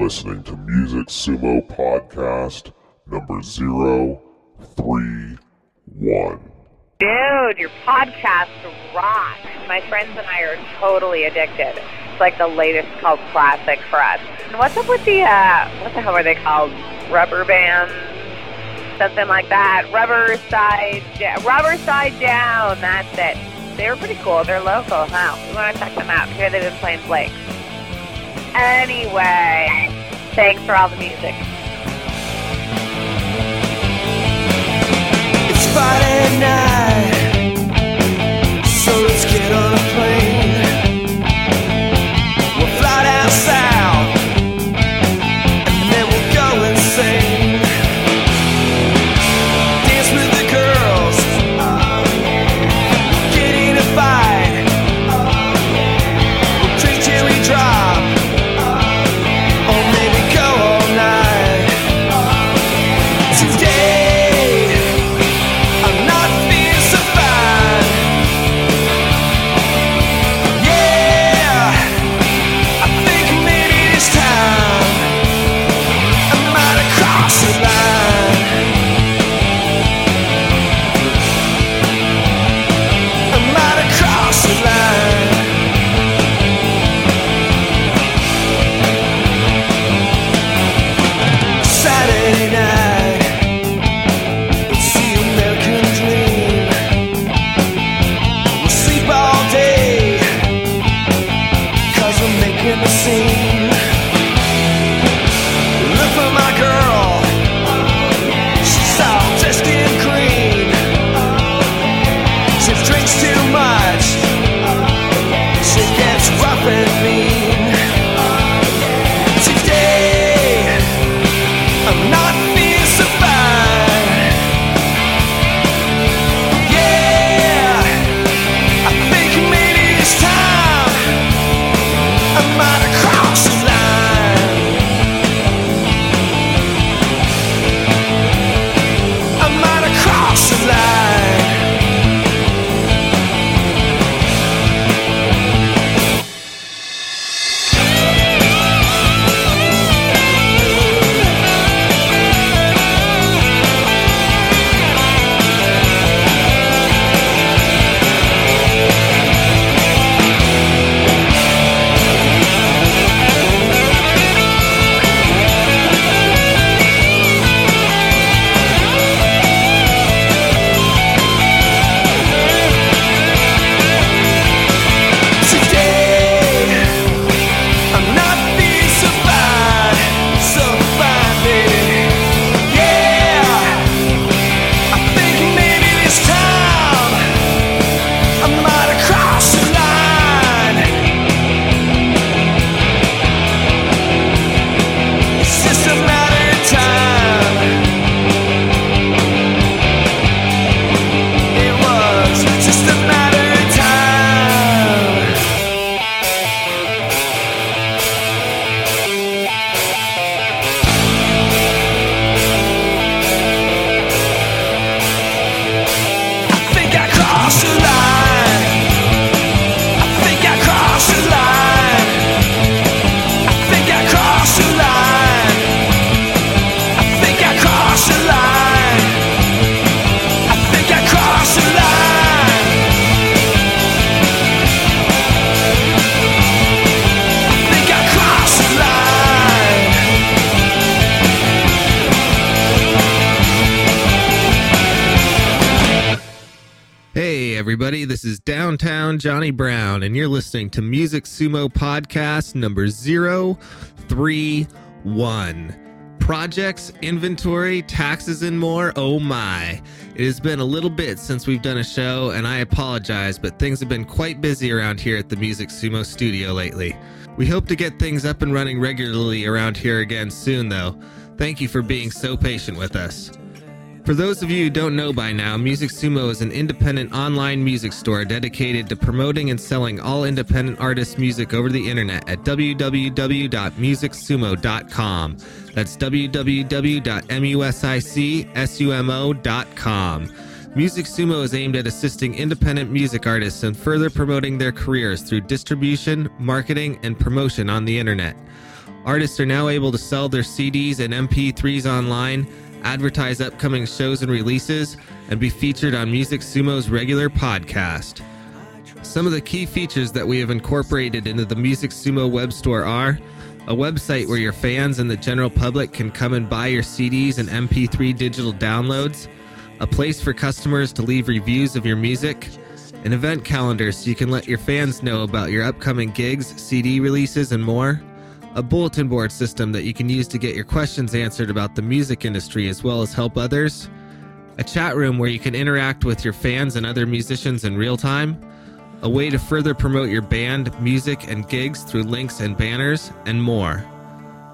listening to Music Sumo Podcast number 031. Dude, your podcast rocks. My friends and I are totally addicted. It's like the latest cult classic for us. And what's up with the, uh, what the hell are they called? Rubber bands? Something like that. Rubber side, rubber side down. That's it. They were pretty cool. They're local, huh? We want to check them out. Here they've been playing Blake. Anyway, thanks for all the music. It's Friday night, this is Downtown Johnny Brown, and you're listening to Music Sumo Podcast number 031. Projects, inventory, taxes, and more. Oh my. It has been a little bit since we've done a show, and I apologize, but things have been quite busy around here at the Music Sumo studio lately. We hope to get things up and running regularly around here again soon, though. Thank you for being so patient with us. For those of you who don't know by now, Music Sumo is an independent online music store dedicated to promoting and selling all independent artists' music over the internet at www.musicsumo.com. That's www.musicsumo.com. Music Sumo is aimed at assisting independent music artists and further promoting their careers through distribution, marketing, and promotion on the internet. Artists are now able to sell their CDs and MP3s online, advertise upcoming shows and releases, and be featured on Music Sumo's regular podcast. Some of the key features that we have incorporated into the Music Sumo web store are a website where your fans and the general public can come and buy your CDs and MP3 digital downloads, a place for customers to leave reviews of your music, an event calendar so you can let your fans know about your upcoming gigs, CD releases, and more, a bulletin board system that you can use to get your questions answered about the music industry as well as help others, a chat room where you can interact with your fans and other musicians in real time, a way to further promote your band, music, and gigs through links and banners, and more.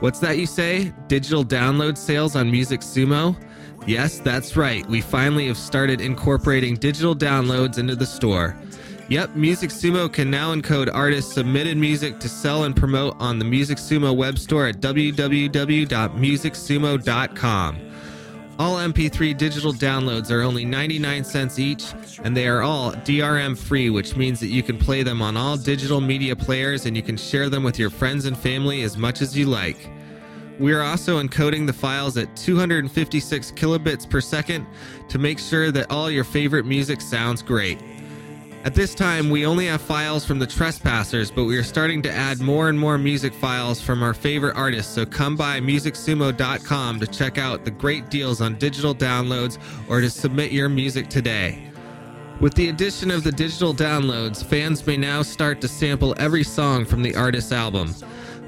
What's that you say? Digital download sales on Music Sumo? Yes, that's right. We finally have started incorporating digital downloads into the store. Yep, Music Sumo can now encode artists' submitted music to sell and promote on the Music Sumo web store at www.musicsumo.com. All MP3 digital downloads are only 99 cents each, and they are all DRM free, which means that you can play them on all digital media players and you can share them with your friends and family as much as you like. We are also encoding the files at 256 kilobits per second to make sure that all your favorite music sounds great. At this time, we only have files from the Trespassers, but we are starting to add more and more music files from our favorite artists, so come by musicsumo.com to check out the great deals on digital downloads or to submit your music today. With the addition of the digital downloads, fans may now start to sample every song from the artist's album.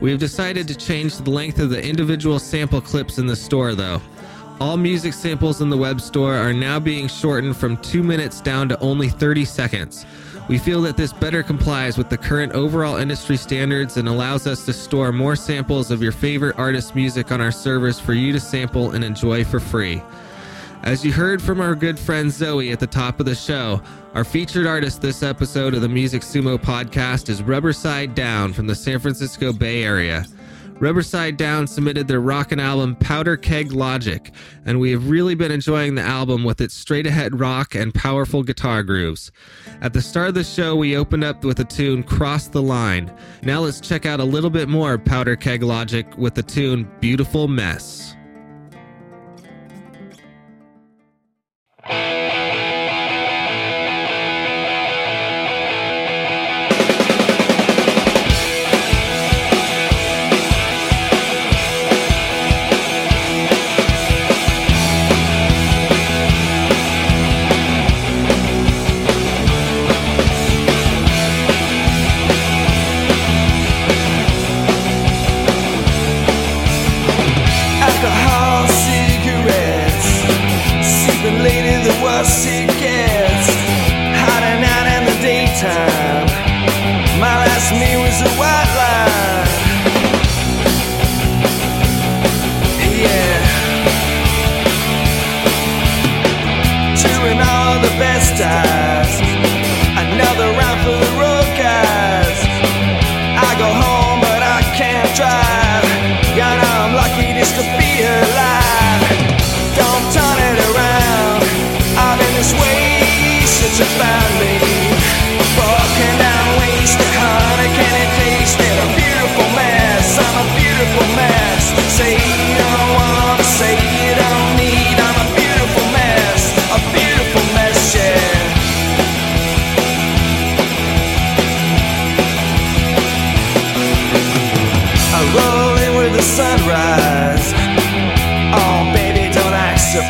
We have decided to change the length of the individual sample clips in the store, though. All music samples in the web store are now being shortened from 2 minutes down to only 30 seconds. We feel that this better complies with the current overall industry standards and allows us to store more samples of your favorite artist's music on our servers for you to sample and enjoy for free. As you heard from our good friend Zoe at the top of the show, our featured artist this episode of the Music Sumo podcast is Rubberside Down from the San Francisco Bay Area. Rubberside Down submitted their rockin' album Powder Keg Logic, and we have really been enjoying the album with its straight ahead rock and powerful guitar grooves. At the start of the show, we opened up with the tune Cross the Line. Now let's check out a little bit more Powder Keg Logic with the tune Beautiful Mess.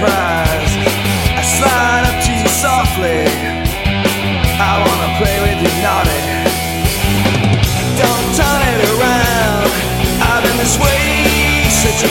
Act surprised. I slide up to you softly. I wanna play with you naughty. Don't turn it around. I've been this way since you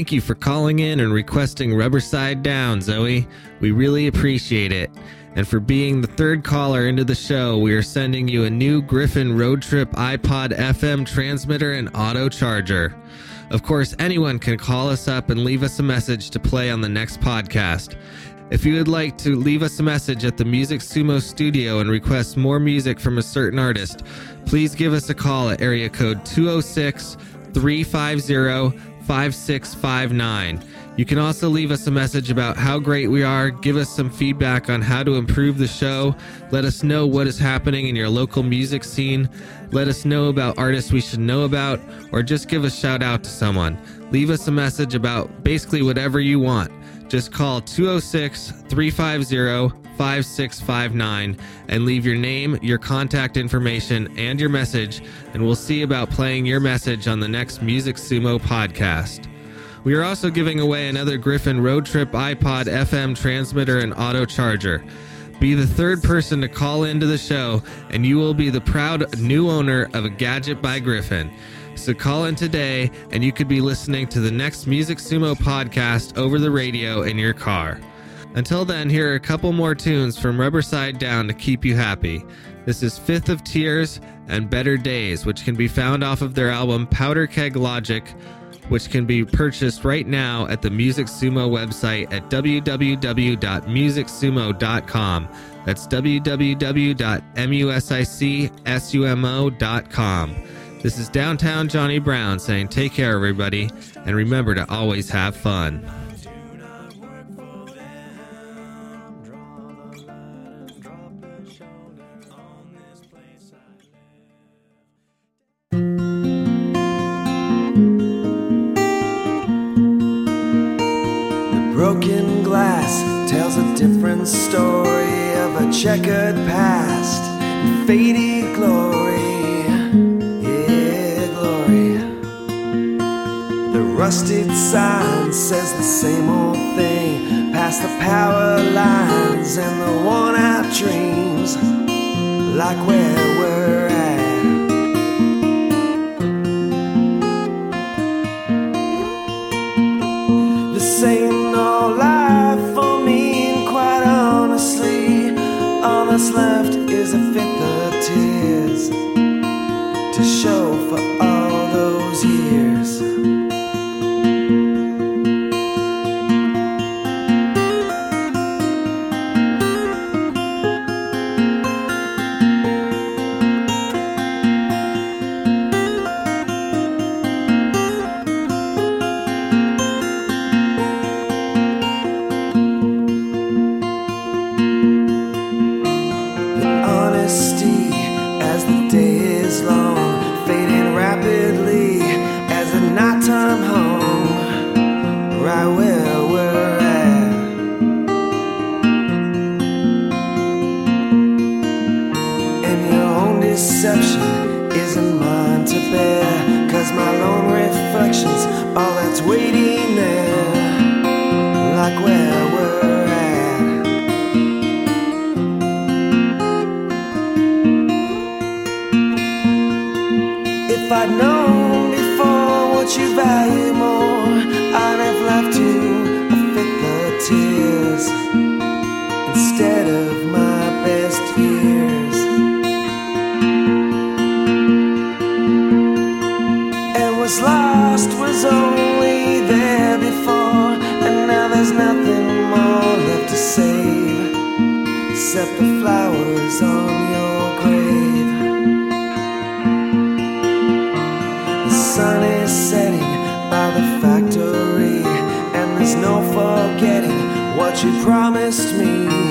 Thank you for calling in and requesting Rubberside Down, Zoe. We really appreciate it. And for being the third caller into the show, we are sending you a new Griffin Road Trip iPod FM transmitter and auto charger. Of course, anyone can call us up and leave us a message to play on the next podcast. If you would like to leave us a message at the Music Sumo studio and request more music from a certain artist, please give us a call at area code 206 350 5659. You can also leave us a message about how great we are, give us some feedback on how to improve the show, let us know what is happening in your local music scene, let us know about artists we should know about, or just give a shout out to someone. Leave us a message about basically whatever you want. Just call 206 350 5659 and leave your name, your contact information, and your message, and we'll see about playing your message on the next Music Sumo podcast. We are also giving away another Griffin Road Trip iPod FM transmitter and auto charger. Be the third person to call into the show, and you will be the proud new owner of a gadget by Griffin. So call in today, and you could be listening to the next Music Sumo podcast over the radio in your car. Until then, here are a couple more tunes from Rubberside Down to keep you happy. This is Fifth of Tears and Better Days, which can be found off of their album Powder Keg Logic, which can be purchased right now at the Music Sumo website at www.musicsumo.com. That's www.musicsumo.com. This is Downtown Johnny Brown saying, Take care, everybody, and remember to always have fun. Broken glass tells a different story of a checkered past and faded glory. Yeah, glory. The rusted sign says the same old thing past the power lines and the worn out dreams, like where we're at. This show What's lost was only there before, and now there's nothing more left to save except the flowers on your grave. The sun is setting by the factory, and there's no forgetting what you promised me.